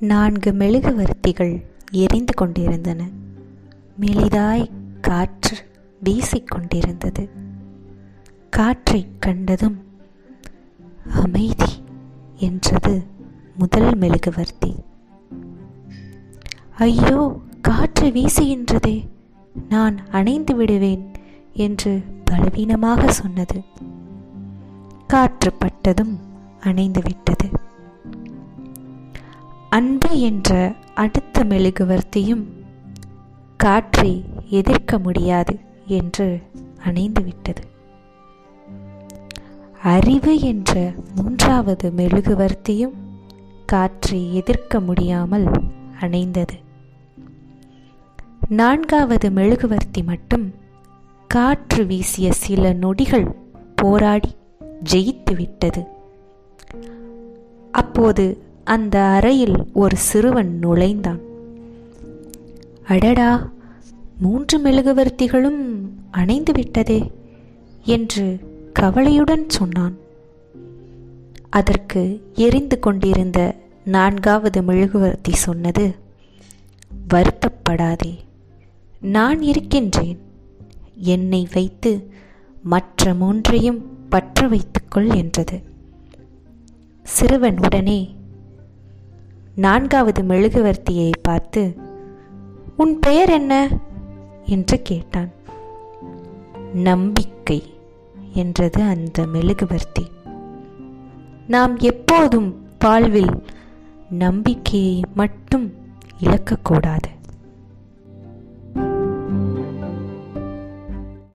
நான்கு மெழுகுவர்த்திகள் எரிந்து கொண்டிருந்தன. மெலிதாய் காற்று வீசிக்கொண்டிருந்தது. காற்றைக் கண்டதும் அமைதி என்றது முதல் மெழுகுவர்த்தி. ஐயோ காற்று வீசுகின்றதே நான் அணைந்து விடுவேன் என்று பலவீனமாக சொன்னது. காற்று பட்டதும் அணைந்து விட்டது. அன்பு என்ற அடுத்த மெழுகுவர்த்தியும் காற்றை எதிர்க்க முடியாது என்று அணைந்துவிட்டது. அறிவு என்ற மூன்றாவது மெழுகுவர்த்தியும் காற்றை எதிர்க்க முடியாமல் அணைந்தது. நான்காவது மெழுகுவர்த்தி மட்டும் காற்று வீசிய சில நொடிகள் போராடி ஜெயித்து விட்டது அப்போது அந்த அறையில் ஒரு சிறுவன் நுழைந்தான். அடடா மூன்று மெழுகுவர்த்திகளும் அணைந்து விட்டதே என்று கவலையுடன் சொன்னான். அதற்கு எரிந்து கொண்டிருந்த நான்காவது மெழுகுவர்த்தி சொன்னது வருத்தப்படாதே நான் இருக்கின்றேன். என்னை வைத்து மற்ற மூன்றையும் பற்ற வைத்துக்கொள் என்றது. சிறுவன் உடனே நான்காவது மெழுகுவர்த்தியை பார்த்து உன் பெயர் என்ன என்று கேட்டான். நம்பிக்கை என்றது அந்த மெழுகுவர்த்தி. நாம் எப்போதும் வாழ்வில் நம்பிக்கையை மட்டும் இழக்கக்கூடாது.